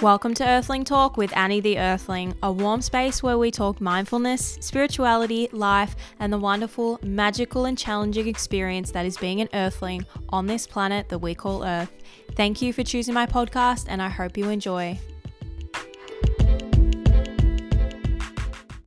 Welcome to Earthling Talk with Annie the Earthling, a warm space where we talk mindfulness, spirituality, life, and the wonderful, magical, and challenging experience that is being an Earthling on this planet that we call Earth. Thank you for choosing my podcast, and I hope you enjoy.